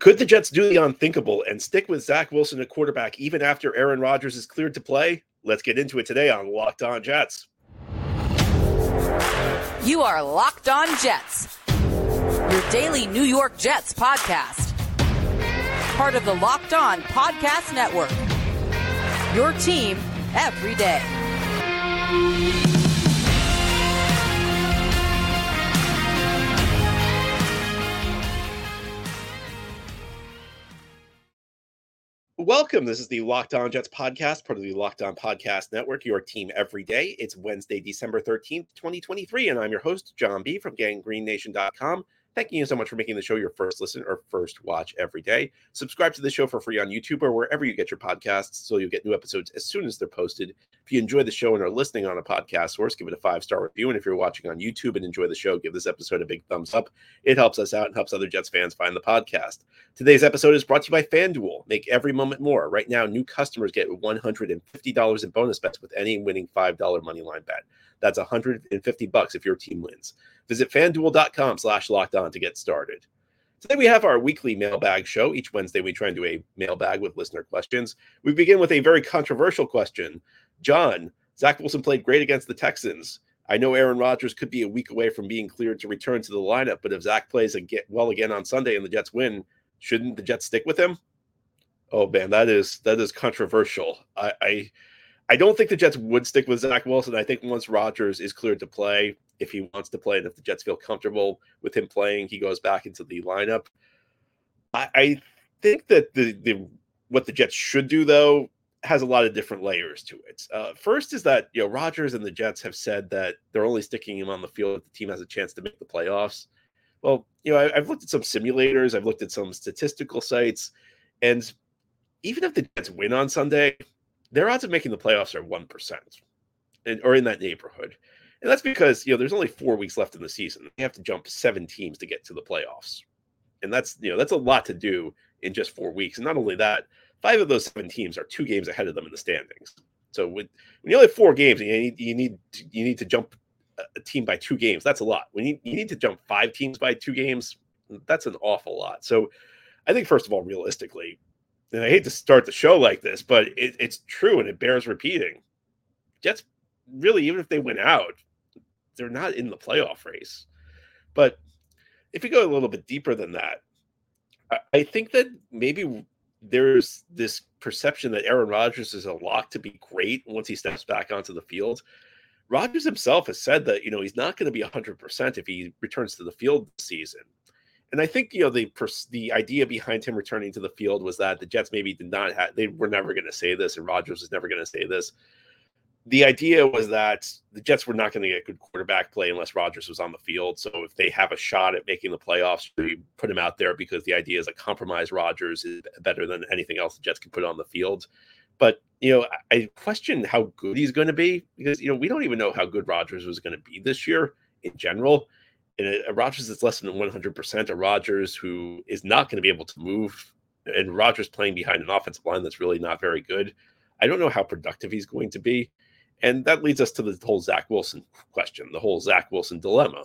Could the Jets do the unthinkable and stick with Zach Wilson at quarterback even after Aaron Rodgers is cleared to play? Let's get into it today on Locked On Jets. You are Locked On Jets, your daily New York Jets podcast. Part of the Locked On Podcast Network. Your team every day. Welcome. This is the Locked On Jets podcast, part of the Locked On Podcast Network, your team every day. It's Wednesday, December 13th, 2023, and I'm your host, John B. from ganggreennation.com. Thank you so much for making the show your first listen or first watch every day. Subscribe to the show for free on YouTube or wherever you get your podcasts so you'll get new episodes as soon as they're posted. If you enjoy the show and are listening on a podcast source, give it a five star review. And if you're watching on YouTube and enjoy the show, give this episode a big thumbs up. It helps us out and helps other Jets fans find the podcast. Today's episode is brought to you by FanDuel. Make every moment more. Right now, new customers get $150 in bonus bets with any winning $5 money line bet. That's 150 bucks if your team wins. Visit fanduel.com slash locked on to get started. Today we have our weekly mailbag show. Each Wednesday we try and do a mailbag with listener questions. We begin with a very controversial question. John, Zach Wilson played great against the Texans. I know Aaron Rodgers could be a week away from being cleared to return to the lineup, but if Zach plays and get well again on Sunday and the Jets win, shouldn't the Jets stick with him? Oh man, that is that is controversial. I, I I don't think the Jets would stick with Zach Wilson. I think once Rodgers is cleared to play, if he wants to play, and if the Jets feel comfortable with him playing, he goes back into the lineup. I, I think that the the what the Jets should do though has a lot of different layers to it. Uh, first is that you know Rodgers and the Jets have said that they're only sticking him on the field if the team has a chance to make the playoffs. Well, you know I, I've looked at some simulators, I've looked at some statistical sites, and even if the Jets win on Sunday, their odds of making the playoffs are 1% and, or in that neighborhood. And that's because, you know, there's only four weeks left in the season. They have to jump seven teams to get to the playoffs. And that's, you know, that's a lot to do in just four weeks. And not only that, five of those seven teams are two games ahead of them in the standings. So when, when you only have four games, you need, you need, you need to jump a team by two games. That's a lot. When you, you need to jump five teams by two games, that's an awful lot. So I think, first of all, realistically, and I hate to start the show like this, but it, it's true and it bears repeating. Jets really, even if they went out, they're not in the playoff race. But if you go a little bit deeper than that, I, I think that maybe there's this perception that Aaron Rodgers is a lock to be great once he steps back onto the field. Rodgers himself has said that you know he's not going to be 100% if he returns to the field this season. And I think you know the the idea behind him returning to the field was that the Jets maybe did not have they were never going to say this, and Rodgers was never going to say this. The idea was that the Jets were not going to get good quarterback play unless Rodgers was on the field. So if they have a shot at making the playoffs, we put him out there because the idea is a compromise Rodgers is better than anything else the Jets can put on the field. But you know, I question how good he's going to be because you know we don't even know how good Rodgers was going to be this year in general a, uh, a Rodgers that's less than 100%, a Rodgers who is not going to be able to move, and Rodgers playing behind an offensive line that's really not very good. I don't know how productive he's going to be. And that leads us to the whole Zach Wilson question, the whole Zach Wilson dilemma.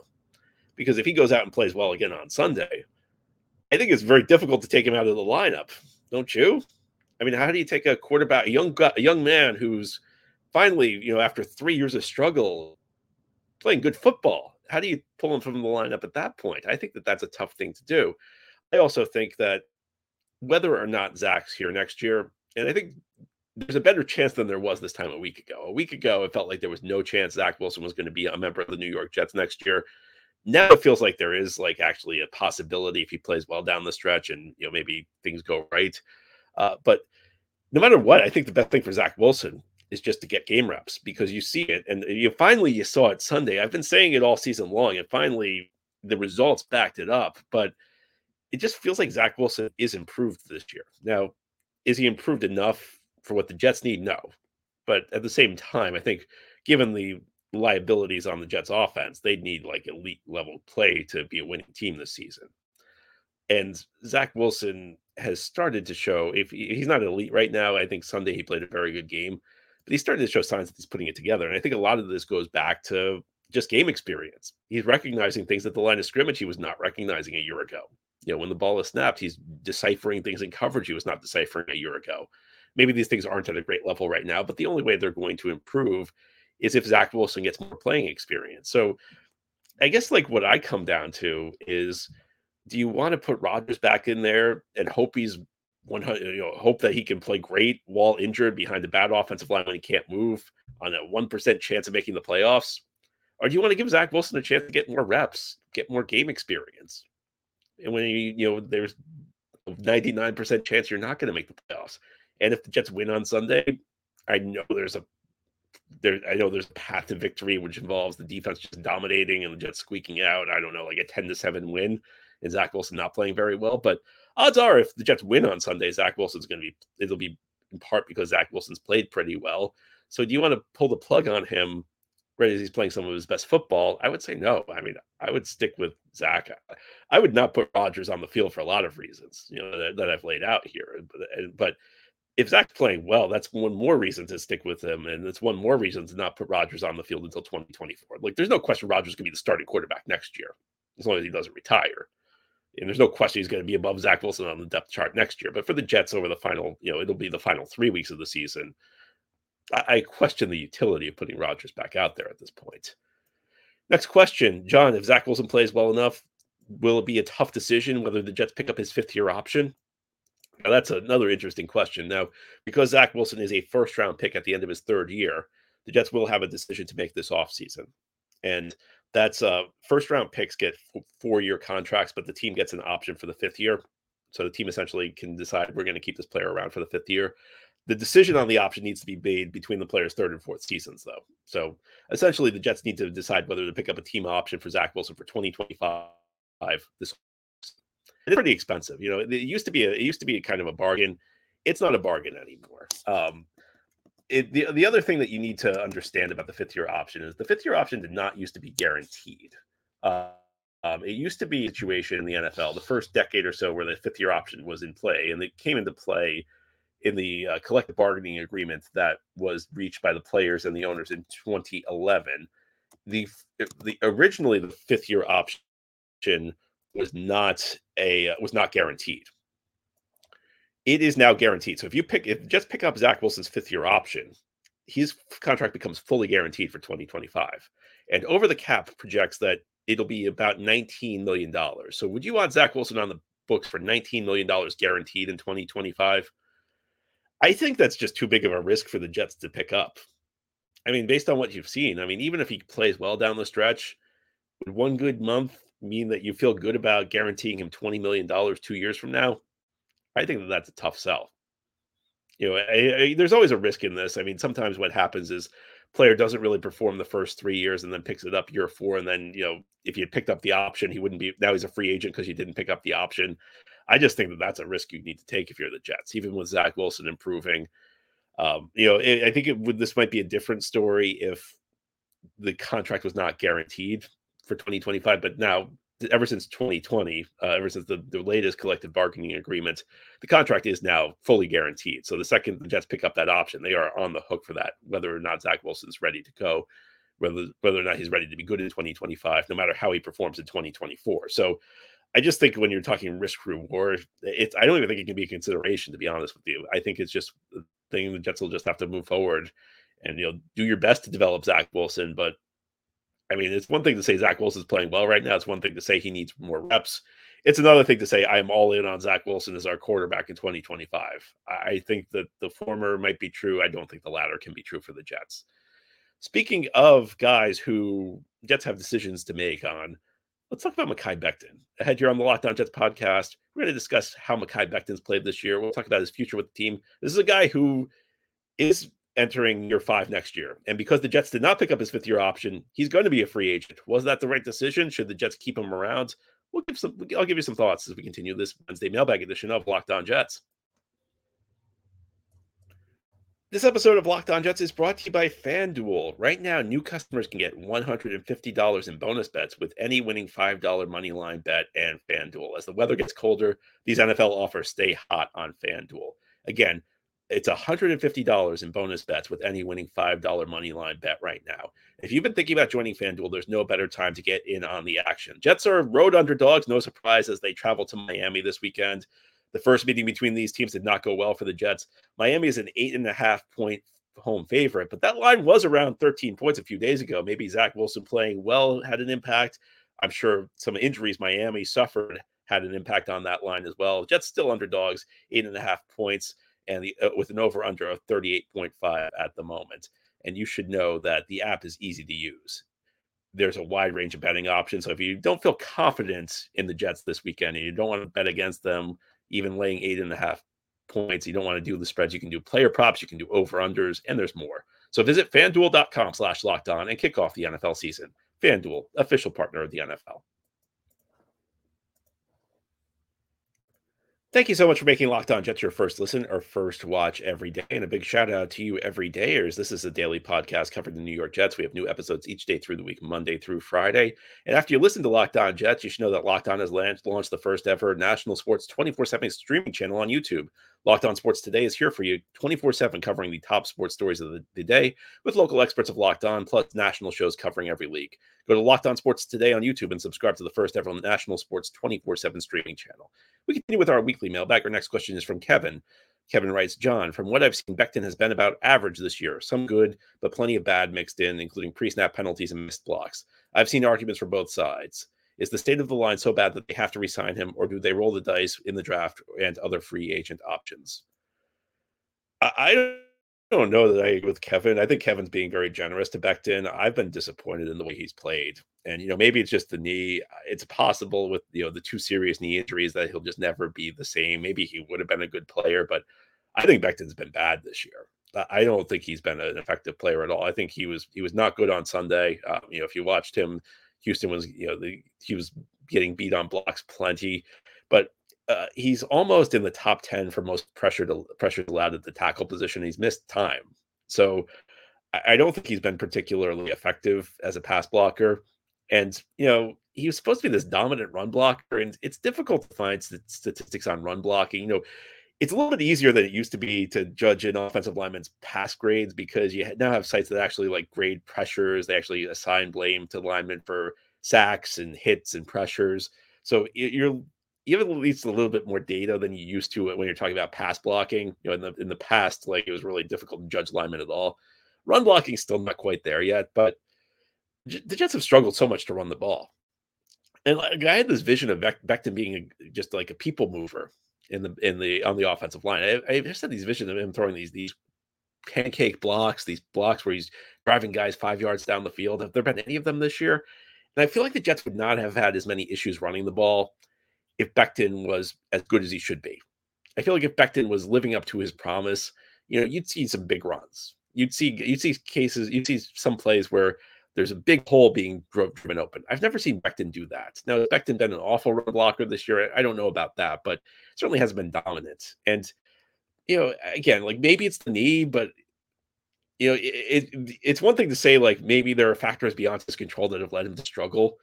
Because if he goes out and plays well again on Sunday, I think it's very difficult to take him out of the lineup, don't you? I mean, how do you take a quarterback, a young a young man who's finally, you know, after three years of struggle, playing good football, how do you pull him from the lineup at that point? I think that that's a tough thing to do. I also think that whether or not Zach's here next year, and I think there's a better chance than there was this time a week ago. A week ago, it felt like there was no chance Zach Wilson was going to be a member of the New York Jets next year. Now it feels like there is like actually a possibility if he plays well down the stretch and you know maybe things go right. Uh, but no matter what, I think the best thing for Zach Wilson is just to get game reps because you see it and you finally you saw it Sunday. I've been saying it all season long, and finally the results backed it up. But it just feels like Zach Wilson is improved this year. Now, is he improved enough for what the Jets need? No. But at the same time, I think given the liabilities on the Jets offense, they'd need like elite level play to be a winning team this season. And Zach Wilson has started to show if he's not elite right now, I think Sunday he played a very good game but he's starting to show signs that he's putting it together. And I think a lot of this goes back to just game experience. He's recognizing things at the line of scrimmage he was not recognizing a year ago. You know, when the ball is snapped, he's deciphering things in coverage he was not deciphering a year ago. Maybe these things aren't at a great level right now, but the only way they're going to improve is if Zach Wilson gets more playing experience. So I guess like what I come down to is do you want to put Rodgers back in there and hope he's 100, you know, hope that he can play great while injured behind the bad offensive line when he can't move on a 1% chance of making the playoffs? Or do you want to give Zach Wilson a chance to get more reps, get more game experience? And when you, you know, there's 99% chance you're not going to make the playoffs. And if the Jets win on Sunday, I know there's a there I know there's a path to victory which involves the defense just dominating and the Jets squeaking out. I don't know, like a 10 to 7 win and Zach Wilson not playing very well. But odds are if the Jets win on Sunday, Zach Wilson's gonna be it'll be in part because Zach Wilson's played pretty well. So do you want to pull the plug on him right as he's playing some of his best football? I would say no. I mean, I would stick with Zach. I would not put Rodgers on the field for a lot of reasons, you know, that, that I've laid out here. But, but if Zach's playing well, that's one more reason to stick with him, and it's one more reason to not put Rodgers on the field until 2024. Like, there's no question Rodgers can be the starting quarterback next year, as long as he doesn't retire. And there's no question he's going to be above Zach Wilson on the depth chart next year. But for the Jets over the final, you know, it'll be the final three weeks of the season. I, I question the utility of putting Rodgers back out there at this point. Next question, John. If Zach Wilson plays well enough, will it be a tough decision whether the Jets pick up his fifth year option? Now, that's another interesting question. Now, because Zach Wilson is a first round pick at the end of his third year, the Jets will have a decision to make this offseason. And that's uh, first round picks get four year contracts, but the team gets an option for the fifth year. So the team essentially can decide we're going to keep this player around for the fifth year. The decision on the option needs to be made between the player's third and fourth seasons, though. So essentially, the Jets need to decide whether to pick up a team option for Zach Wilson for 2025 this it's pretty expensive. You know, it used to be a, it used to be kind of a bargain. It's not a bargain anymore. Um, it, the the other thing that you need to understand about the fifth year option is the fifth year option did not used to be guaranteed. Uh, um, it used to be a situation in the NFL the first decade or so where the fifth year option was in play, and it came into play in the uh, collective bargaining agreement that was reached by the players and the owners in 2011. The the originally the fifth year option was not a was not guaranteed. It is now guaranteed. So if you pick if just pick up Zach Wilson's fifth year option, his contract becomes fully guaranteed for 2025. And over the cap projects that it'll be about 19 million dollars. So would you want Zach Wilson on the books for 19 million dollars guaranteed in 2025? I think that's just too big of a risk for the Jets to pick up. I mean, based on what you've seen, I mean, even if he plays well down the stretch, would one good month mean that you feel good about guaranteeing him $20 million two years from now? I think that that's a tough sell. You know, I, I, there's always a risk in this. I mean, sometimes what happens is player doesn't really perform the first three years and then picks it up year four. And then, you know, if you had picked up the option, he wouldn't be now he's a free agent because you didn't pick up the option. I just think that that's a risk you need to take if you're the Jets, even with Zach Wilson improving. Um, you know, it, I think it would, this might be a different story if the contract was not guaranteed for 2025, but now ever since 2020, uh, ever since the, the latest collective bargaining agreement, the contract is now fully guaranteed. So the second the Jets pick up that option, they are on the hook for that, whether or not Zach Wilson's ready to go, whether whether or not he's ready to be good in 2025, no matter how he performs in 2024. So I just think when you're talking risk reward, it's I don't even think it can be a consideration to be honest with you. I think it's just the thing the Jets will just have to move forward and you know do your best to develop Zach Wilson, but I mean, it's one thing to say Zach Wilson is playing well right now. It's one thing to say he needs more reps. It's another thing to say I'm all in on Zach Wilson as our quarterback in 2025. I think that the former might be true. I don't think the latter can be true for the Jets. Speaking of guys who Jets have decisions to make on, let's talk about Mekhi Becton. Ahead here on the Locked On Jets podcast, we're going to discuss how Mekhi Becton's played this year. We'll talk about his future with the team. This is a guy who is entering year five next year. And because the Jets did not pick up his fifth year option, he's going to be a free agent. Was that the right decision? Should the Jets keep him around? We'll give some. I'll give you some thoughts as we continue this Wednesday mailbag edition of Locked On Jets. This episode of Locked On Jets is brought to you by FanDuel. Right now, new customers can get $150 in bonus bets with any winning $5 money line bet and FanDuel. As the weather gets colder, these NFL offers stay hot on FanDuel. Again, it's $150 in bonus bets with any winning $5 money line bet right now. If you've been thinking about joining FanDuel, there's no better time to get in on the action. Jets are road underdogs, no surprise, as they travel to Miami this weekend. The first meeting between these teams did not go well for the Jets. Miami is an eight and a half point home favorite, but that line was around 13 points a few days ago. Maybe Zach Wilson playing well had an impact. I'm sure some injuries Miami suffered had an impact on that line as well. Jets still underdogs, eight and a half points and the, uh, with an over under of 38.5 at the moment. And you should know that the app is easy to use. There's a wide range of betting options. So if you don't feel confident in the Jets this weekend and you don't want to bet against them, even laying eight and a half points, you don't want to do the spreads, you can do player props, you can do over unders, and there's more. So visit fanduel.com slash locked on and kick off the NFL season. FanDuel, official partner of the NFL. Thank you so much for making Locked On Jets your first listen or first watch every day. And a big shout out to you, everydayers. This is a daily podcast covering the New York Jets. We have new episodes each day through the week, Monday through Friday. And after you listen to Locked On Jets, you should know that Locked On has launched the first ever national sports 24 7 streaming channel on YouTube. Locked On Sports Today is here for you 24 7, covering the top sports stories of the, the, day with local experts of Locked On, plus national shows covering every league. Go to Locked On Sports Today on YouTube and subscribe to the first ever national sports 24 7 streaming channel. We continue with our weekly mailbag. Our next question is from Kevin. Kevin writes, John, from what I've seen, Becton has been about average this year. Some good, but plenty of bad mixed in, including pre snap penalties and missed blocks. I've seen arguments for both sides. Is the state of the line so bad that they have to resign him, or do they roll the dice in the draft and other free agent options? I, don't know that I agree with Kevin. I think Kevin's being very generous to Becton. I've been disappointed in the way he's played. And, you know, maybe it's just the knee. It's possible with, you know, the two serious knee injuries that he'll just never be the same. Maybe he would have been a good player, but I think Becton's been bad this year. I don't think he's been an effective player at all. I think he was he was not good on Sunday. Um, you know, if you watched him, Houston was you know the, he was getting beat on blocks plenty, but uh, he's almost in the top 10 for most pressure to pressures allowed at the tackle position. He's missed time. So I, I don't think he's been particularly effective as a pass blocker. And, you know, he was supposed to be this dominant run blocker, and it's difficult to find st- statistics on run blocking. You know, it's a little bit easier than it used to be to judge an offensive lineman's pass grades because you now have sites that actually like grade pressures. They actually assign blame to linemen for sacks and hits and pressures. So you're you have at least a little bit more data than you used to when you're talking about pass blocking. You know, in the in the past, like it was really difficult to judge linemen at all. Run blocking still not quite there yet, but the Jets have struggled so much to run the ball. And like, I had this vision of Becton being a, just like a people mover in the in the on the offensive line. I, I just had these visions of him throwing these these pancake blocks, these blocks where he's driving guys five yards down the field. Have there been any of them this year? And I feel like the Jets would not have had as many issues running the ball if Becton was as good as he should be. I feel like if Becton was living up to his promise, you know, you'd see some big runs. You'd see you'd see cases, you'd see some plays where there's a big hole being driven open. I've never seen Becton do that. Now, Becton been an awful run blocker this year? I don't know about that, but certainly hasn't been dominant. And you know, again, like maybe it's the knee, but you know, it, it, it's one thing to say like maybe there are factors beyond his control that have led him to struggle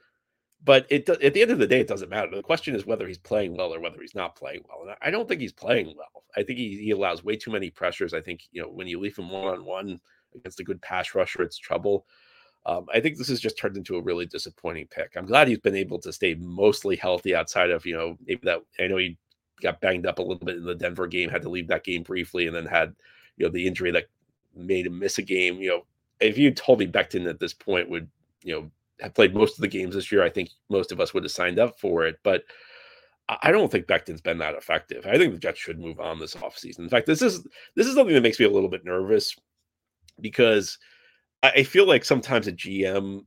but it at the end of the day, it doesn't matter. The question is whether he's playing well or whether he's not playing well. And I don't think he's playing well. I think he, he allows way too many pressures. I think you know when you leave him one on one against a good pass rusher, it's trouble. Um, I think this has just turned into a really disappointing pick. I'm glad he's been able to stay mostly healthy outside of you know maybe that I know he got banged up a little bit in the Denver game, had to leave that game briefly, and then had you know the injury that made him miss a game. You know, if you told me Becton at this point would you know have played most of the games this year, I think most of us would have signed up for it. But I don't think Becton's been that effective. I think the Jets should move on this offseason. In fact, this is this is something that makes me a little bit nervous because I feel like sometimes a GM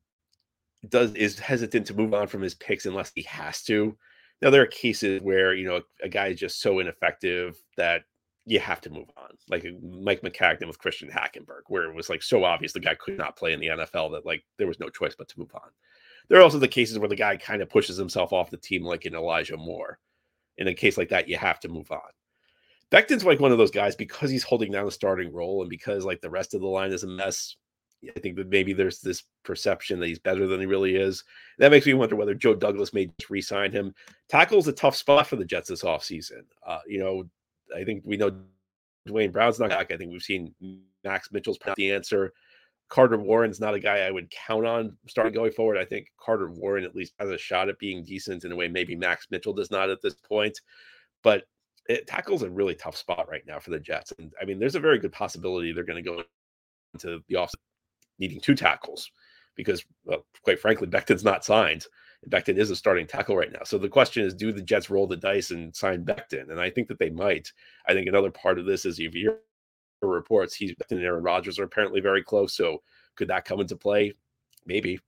does is hesitant to move on from his picks unless he has to. Now there are cases where you know a guy is just so ineffective that you have to move on. Like uh, Mike Maccagnan with Christian Hackenberg, where it was like so obvious the guy could not play in the NFL that like there was no choice but to move on. There are also the cases where the guy kind of pushes himself off the team, like in Elijah Moore. In a case like that, you have to move on. Becton's like one of those guys because he's holding down the starting role and because like the rest of the line is a mess. I think that maybe there's this perception that he's better than he really is. That makes me wonder whether Joe Douglas may just re-sign him. Tackle's a tough spot for the Jets this offseason. Uh, you know, I think we know Duane Brown's not back. I think we've seen Max Mitchell's the answer. Carter Warren's not a guy I would count on starting going forward. I think Carter Warren at least has a shot at being decent in a way maybe Max Mitchell does not at this point. But it tackles a really tough spot right now for the Jets. And I mean, there's a very good possibility they're going to go into the off needing two tackles because, well, quite frankly, Becton's not signed. Becton is a starting tackle right now. So the question is, do the Jets roll the dice and sign Becton? And I think that they might. I think another part of this is if you're reports he's Becton and Aaron Rodgers are apparently very close. So could that come into play? Maybe.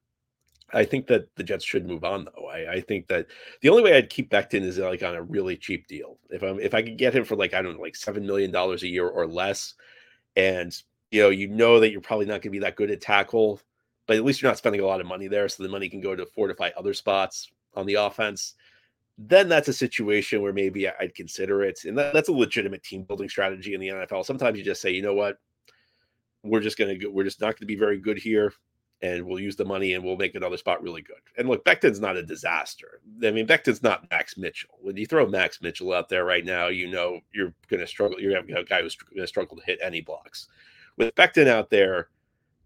I think that the Jets should move on though. I, I, think that the only way I'd keep Becton is like on a really cheap deal. If I'm if I could get him for like I don't know like seven million dollars a year or less, and you know you know that you're probably not going to be that good at tackle, but at least you're not spending a lot of money there, so the money can go to fortify other spots on the offense. Then that's a situation where maybe I'd consider it, and that, that's a legitimate team building strategy in the NFL. Sometimes you just say, you know what, we're just gonna go, we're just not going to be very good here and we'll use the money and we'll make another spot really good. And look, Becton's not a disaster. I mean, Becton's not Max Mitchell. When you throw Max Mitchell out there right now, you know you're going to struggle. You're having a guy who's going to struggle to hit any blocks. With Becton out there,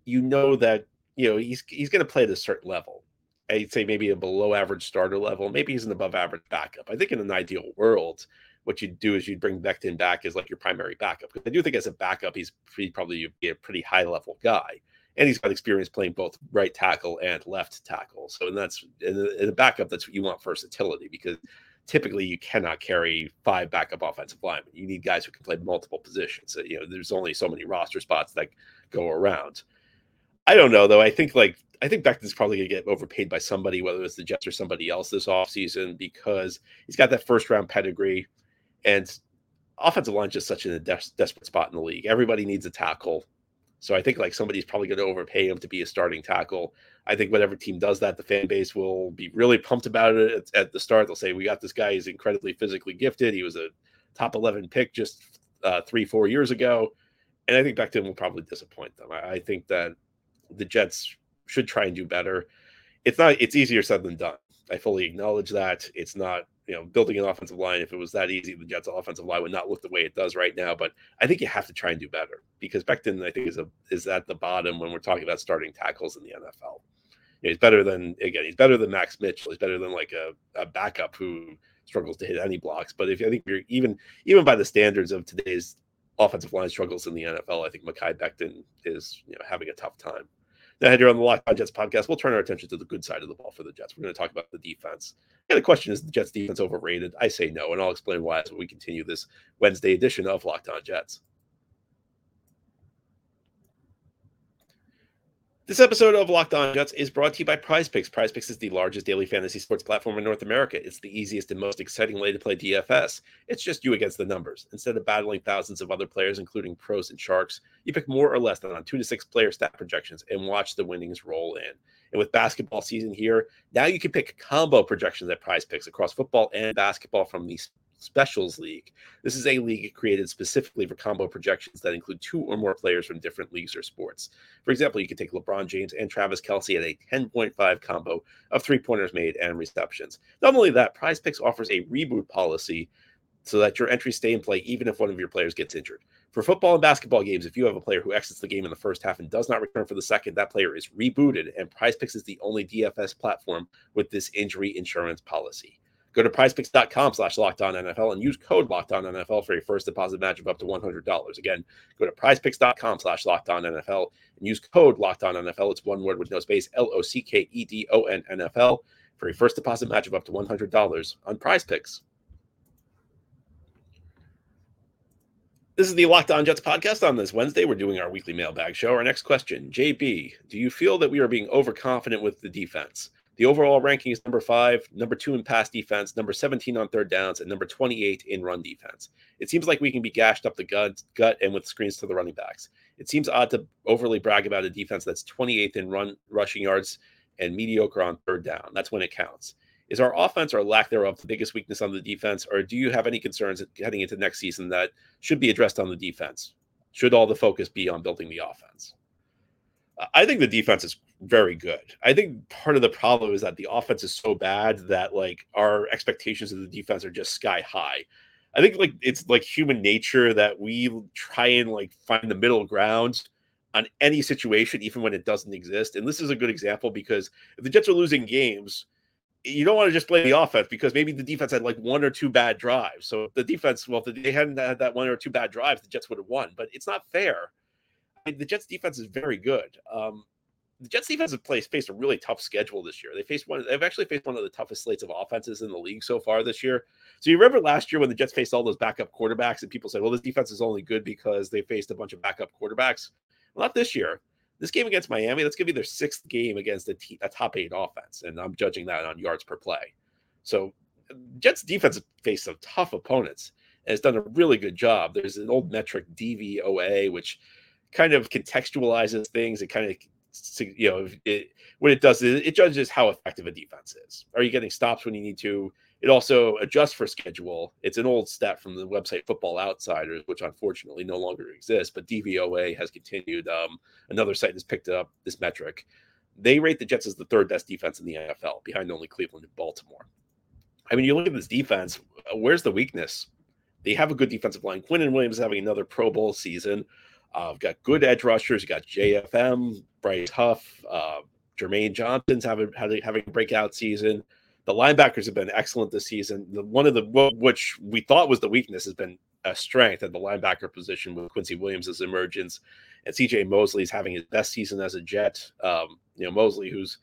you know that you know he's he's going to play at a certain level. I'd say maybe a below average starter level. Maybe he's an above average backup. I think in an ideal world, what you'd do is you'd bring Becton back as like your primary backup. Because I do think as a backup, he's pretty, probably be a pretty high level guy and he's got experience playing both right tackle and left tackle. So, and that's in the, backup, that's what you want versatility because typically you cannot carry five backup offensive linemen. You need guys who can play multiple positions. You know, there's only so many roster spots that go around. I don't know though. I think like I think Becton's probably going to get overpaid by somebody, whether it's the Jets or somebody else this offseason, because he's got that first round pedigree and offensive line is just such a des- desperate spot in the league. Everybody needs a tackle. So I think like somebody's probably going to overpay him to be a starting tackle. I think whatever team does that, the fan base will be really pumped about it at, at the start. They'll say, "We got this guy. He's incredibly physically gifted. He was a top eleven pick just uh, three, four years ago." And I think Becton will probably disappoint them. I, I think that the Jets should try and do better. It's not. It's easier said than done. I fully acknowledge that. It's not you know, building an offensive line, if it was that easy, the Jets' offensive line would not look the way it does right now. But I think you have to try and do better because Becton, I think, is a is at the bottom when we're talking about starting tackles in the NFL. You know, he's better than again, he's better than Max Mitchell. He's better than like a, a backup who struggles to hit any blocks. But if I think you're even even by the standards of today's offensive line struggles in the NFL, I think Mekhi Becton is you know having a tough time. Now, here on the Locked On Jets podcast, we'll turn our attention to the good side of the ball for the Jets. We're going to talk about the defense. And the question is the Jets defense overrated? I say no, and I'll explain why as we continue this Wednesday edition of Locked On Jets. This episode of Locked On Jets is brought to you by Prize Picks. Prize Picks is the largest daily fantasy sports platform in North America. It's the easiest and most exciting way to play DFS. It's just you against the numbers. Instead of battling thousands of other players, including pros and sharks, you pick more or less than on two to six player stat projections and watch the winnings roll in. And with basketball season here, now you can pick combo projections at Prize Picks across football and basketball from these Specials League. This is a league created specifically for combo projections that include two or more players from different leagues or sports. For example, you could take LeBron James and Travis Kelce at a 10.5 combo of three pointers made and receptions. Not only that, Prize Picks offers a reboot policy so that your entries stay in play even if one of your players gets injured. For football and basketball games, if you have a player who exits the game in the first half and does not return for the second, that player is rebooted, and Prize Picks is the only DFS platform with this injury insurance policy. Go to prizepicks.com slash locked on NFL and use code locked on NFL for your first deposit match of up to $100. Again, go to prizepicks.com slash locked on NFL and use code locked on NFL. It's one word with no space, L O C K E D O N NFL for your first deposit match of up to $100 on prize picks. This is the Locked On Jets podcast. On this Wednesday, we're doing our weekly mailbag show. Our next question JB, do you feel that we are being overconfident with the defense? The overall ranking is number five, number two in pass defense, number 17 on third downs, and number 28 in run defense. It seems like we can be gashed up the gut, gut and with screens to the running backs. It seems odd to overly brag about a defense that's 28th in run rushing yards and mediocre on third down. That's when it counts. Is our offense or lack thereof the biggest weakness on the defense, or do you have any concerns heading into next season that should be addressed on the defense? Should all the focus be on building the offense? I think the defense is very good. I think part of the problem is that the offense is so bad that like our expectations of the defense are just sky high. I think like it's like human nature that we try and like find the middle ground on any situation, even when it doesn't exist. And this is a good example because if the Jets are losing games, you don't want to just blame the offense because maybe the defense had like one or two bad drives. So the defense, well, if they hadn't had that one or two bad drives, the Jets would have won. But it's not fair. I mean, the Jets defense is very good. Um, the Jets defense placed, faced a really tough schedule this year. They faced one. They've actually faced one of the toughest slates of offenses in the league so far this year. So you remember last year when the Jets faced all those backup quarterbacks, and people said, "Well, this defense is only good because they faced a bunch of backup quarterbacks." Well, not this year. This game against Miami, that's going to be their sixth game against a, t- a top eight offense, and I'm judging that on yards per play. So Jets defense has faced some tough opponents and has done a really good job. There's an old metric DVOA, which kind of contextualizes things. It kind of you know, it, what it does is it judges how effective a defense is. Are you getting stops when you need to? It also adjusts for schedule. It's an old stat from the website Football Outsiders, which unfortunately no longer exists, but DVOA has continued. Um, another site has picked up this metric. They rate the Jets as the third best defense in the NFL, behind only Cleveland and Baltimore. I mean, you look at this defense, uh, where's the weakness? They have a good defensive line. Quinnen Williams having another Pro Bowl season. Uh, we've got good edge rushers. You got JFM, Bryce Huff, uh, Jermaine Johnson's having having a breakout season. The linebackers have been excellent this season. The, one of the which we thought was the weakness has been a strength at the linebacker position with Quincy Williams' emergence, and CJ Mosley is having his best season as a Jet. Um, you know, Mosley, who's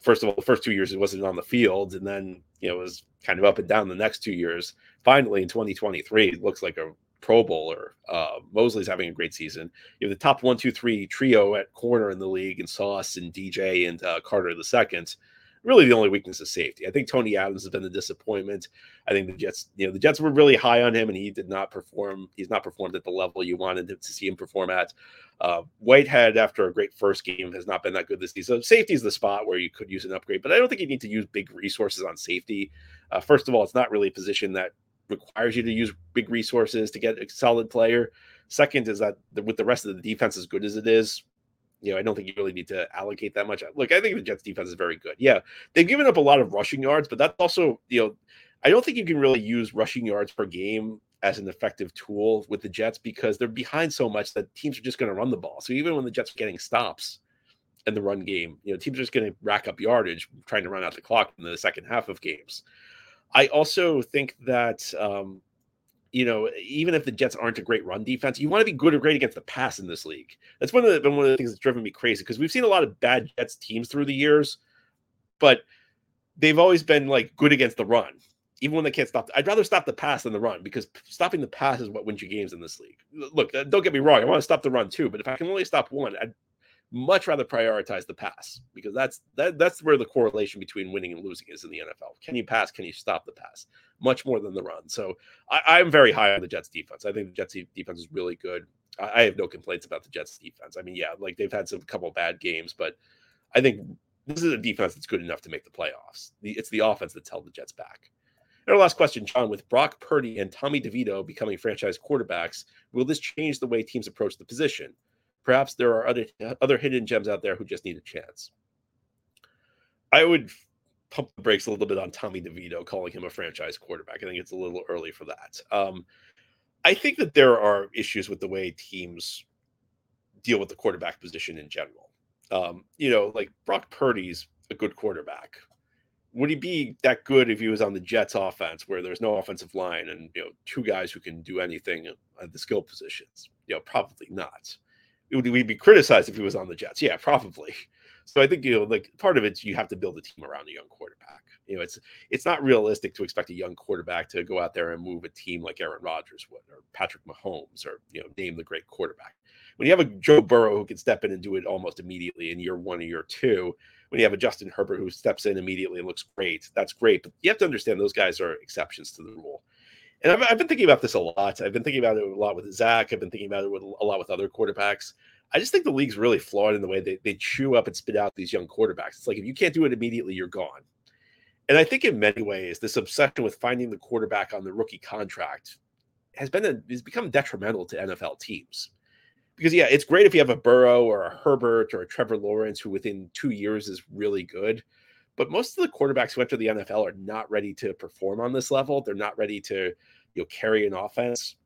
first of all the first two years he wasn't on the field, and then you know was kind of up and down the next two years. Finally, in 2023, looks like a Pro Bowler. Uh, Mosley's having a great season. You have the top one, two, three trio at corner in the league, and Sauce and DJ and uh, Carter the second. Really, the only weakness is safety. I think Tony Adams has been the disappointment. I think the Jets, you know, the Jets were really high on him, and he did not perform. He's not performed at the level you wanted to see him perform at. Uh, Whitehead, after a great first game, has not been that good this season. So safety is the spot where you could use an upgrade, but I don't think you need to use big resources on safety. Uh, first of all, it's not really a position that requires you to use big resources to get a solid player. Second is that with the rest of the defense as good as it is, you know, I don't think you really need to allocate that much. Look, I think the Jets defense is very good. Yeah, they've given up a lot of rushing yards, but that's also, you know, I don't think you can really use rushing yards per game as an effective tool with the Jets because they're behind so much that teams are just going to run the ball. So even when the Jets are getting stops in the run game, you know, teams are just going to rack up yardage trying to run out the clock in the second half of games. I also think that um, you know, even if the Jets aren't a great run defense, you want to be good or great against the pass in this league. That's one of the been one of the things that's driven me crazy because we've seen a lot of bad Jets teams through the years, but they've always been like good against the run, even when they can't stop. I'd rather stop the pass than the run because stopping the pass is what wins you games in this league. Look, uh, don't get me wrong, I want to stop the run too, but if I can only stop one, I'd much rather prioritize the pass because that's that that's where the correlation between winning and losing is in the NFL. Can you pass? Can you stop the pass? Much more than the run. So I, am very high on the Jets defense. I think the Jets defense is really good. I, I, have no complaints about the Jets defense. I mean, yeah, like they've had some couple bad games, but I think this is a defense that's good enough to make the playoffs. The, it's the offense that's held the Jets back. And our last question, John, with Brock Purdy and Tommy DeVito becoming franchise quarterbacks, will this change the way teams approach the position? Perhaps there are other other hidden gems out there who just need a chance. I would pump the brakes a little bit on Tommy DeVito, calling him a franchise quarterback. I think it's a little early for that. Um, I think that there are issues with the way teams deal with the quarterback position in general. Um, you know, like Brock Purdy's a good quarterback. Would he be that good if he was on the Jets offense where there's no offensive line and you know two guys who can do anything at the skill positions? You know, probably not would we be criticized if he was on the Jets? Yeah, probably. So I think you know, like part of it's you have to build a team around a young quarterback. You know, it's it's not realistic to expect a young quarterback to go out there and move a team like Aaron Rodgers would, or Patrick Mahomes, or you know, name the great quarterback. When you have a Joe Burrow who can step in and do it almost immediately in year one or year two, when you have a Justin Herbert who steps in immediately and looks great, that's great. But you have to understand those guys are exceptions to the rule. And I've, I've, been thinking about this a lot. I've been thinking about it a lot with Zach. I've been thinking about it with, a lot with other quarterbacks. I just think the league's really flawed in the way they, they chew up and spit out these young quarterbacks. It's like if you can't do it immediately, you're gone. And I think in many ways, this obsession with finding the quarterback on the rookie contract has been a, has become detrimental to NFL teams. Because yeah, it's great if you have a Burrow or a Herbert or a Trevor Lawrence who within two years is really good. But most of the quarterbacks who enter the NFL are not ready to perform on this level. They're not ready to you know, carry an offense.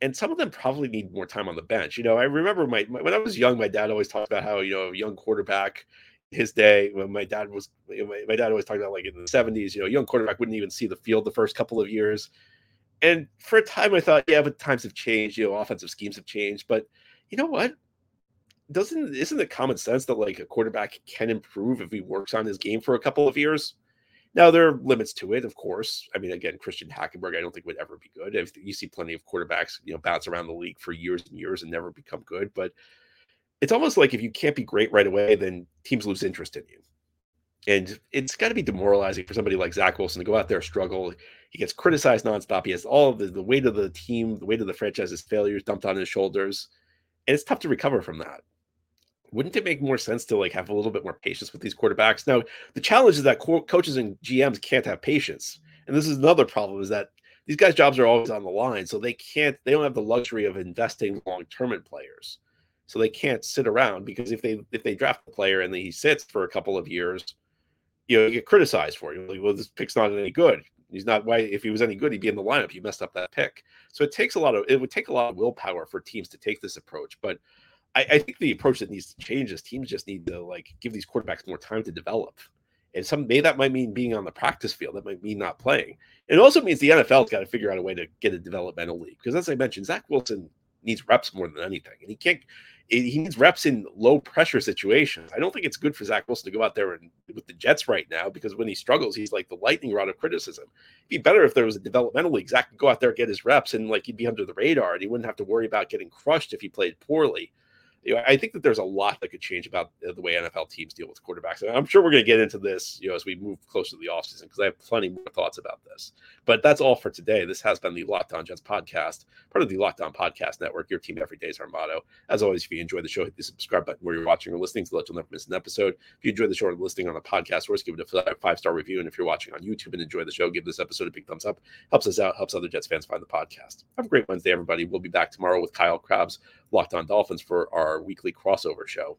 And some of them probably need more time on the bench. You know, I remember my, my when I was young, my dad always talked about how you know a young quarterback his day when my dad was my, my dad always talked about like in the 70s you know young quarterback wouldn't even see the field the first couple of years and for a time i thought yeah but times have changed you know offensive schemes have changed but you know what doesn't isn't it common sense that like a quarterback can improve if he works on his game for a couple of years now there are limits to it of course i mean again christian hackenberg i don't think would ever be good if you see plenty of quarterbacks you know bounce around the league for years and years and never become good but it's almost like if you can't be great right away, then teams lose interest in you. And it's got to be demoralizing for somebody like Zach Wilson to go out there struggle. He gets criticized nonstop. He has all the, the weight of the team, the weight of the franchise's failures dumped on his shoulders. And it's tough to recover from that. Wouldn't it make more sense to like have a little bit more patience with these quarterbacks? Now, the challenge is that co- coaches and GMs can't have patience. And this is another problem is that these guys' jobs are always on the line. So they can't, they don't have the luxury of investing long term in players so they can't sit around because if they if they draft a player and he sits for a couple of years, you know, you get criticized for it. Like, well, this pick's not any good. He's not why if he was any good, he'd be in the lineup. You messed up that pick. So it takes a lot of it would take a lot of willpower for teams to take this approach. But I, I think the approach that needs to change is teams just need to like give these quarterbacks more time to develop. And some maybe that might mean being on the practice field. That might mean not playing. It also means the NFL's got to figure out a way to get a developmental league. Because as I mentioned, Zach Wilson needs reps more than anything. And he can't he needs reps in low pressure situations. I don't think it's good for Zach Wilson to go out there and with the Jets right now because when he struggles, he's like the lightning rod of criticism. It'd be better if there was a developmental league. Zach could go out there, get his reps, and like he'd be under the radar and he wouldn't have to worry about getting crushed if he played poorly I think that there's a lot that could change about the way NFL teams deal with quarterbacks. And I'm sure we're going to get into this, you know, as we move closer to the offseason because I have plenty more thoughts about this. But that's all for today. This has been the Locked On Jets podcast, part of the Locked On Podcast Network. Your team every day is our motto. As always, if you enjoy the show, hit the subscribe button where you're watching or listening so that you'll never miss an episode. If you enjoy the show or listening on the podcast, or give it a five star review. And if you're watching on YouTube and enjoy the show, give this episode a big thumbs up. Helps us out, helps other Jets fans find the podcast. Have a great Wednesday, everybody. We'll be back tomorrow with Kyle Crabbs Locked On Dolphins for our weekly crossover show.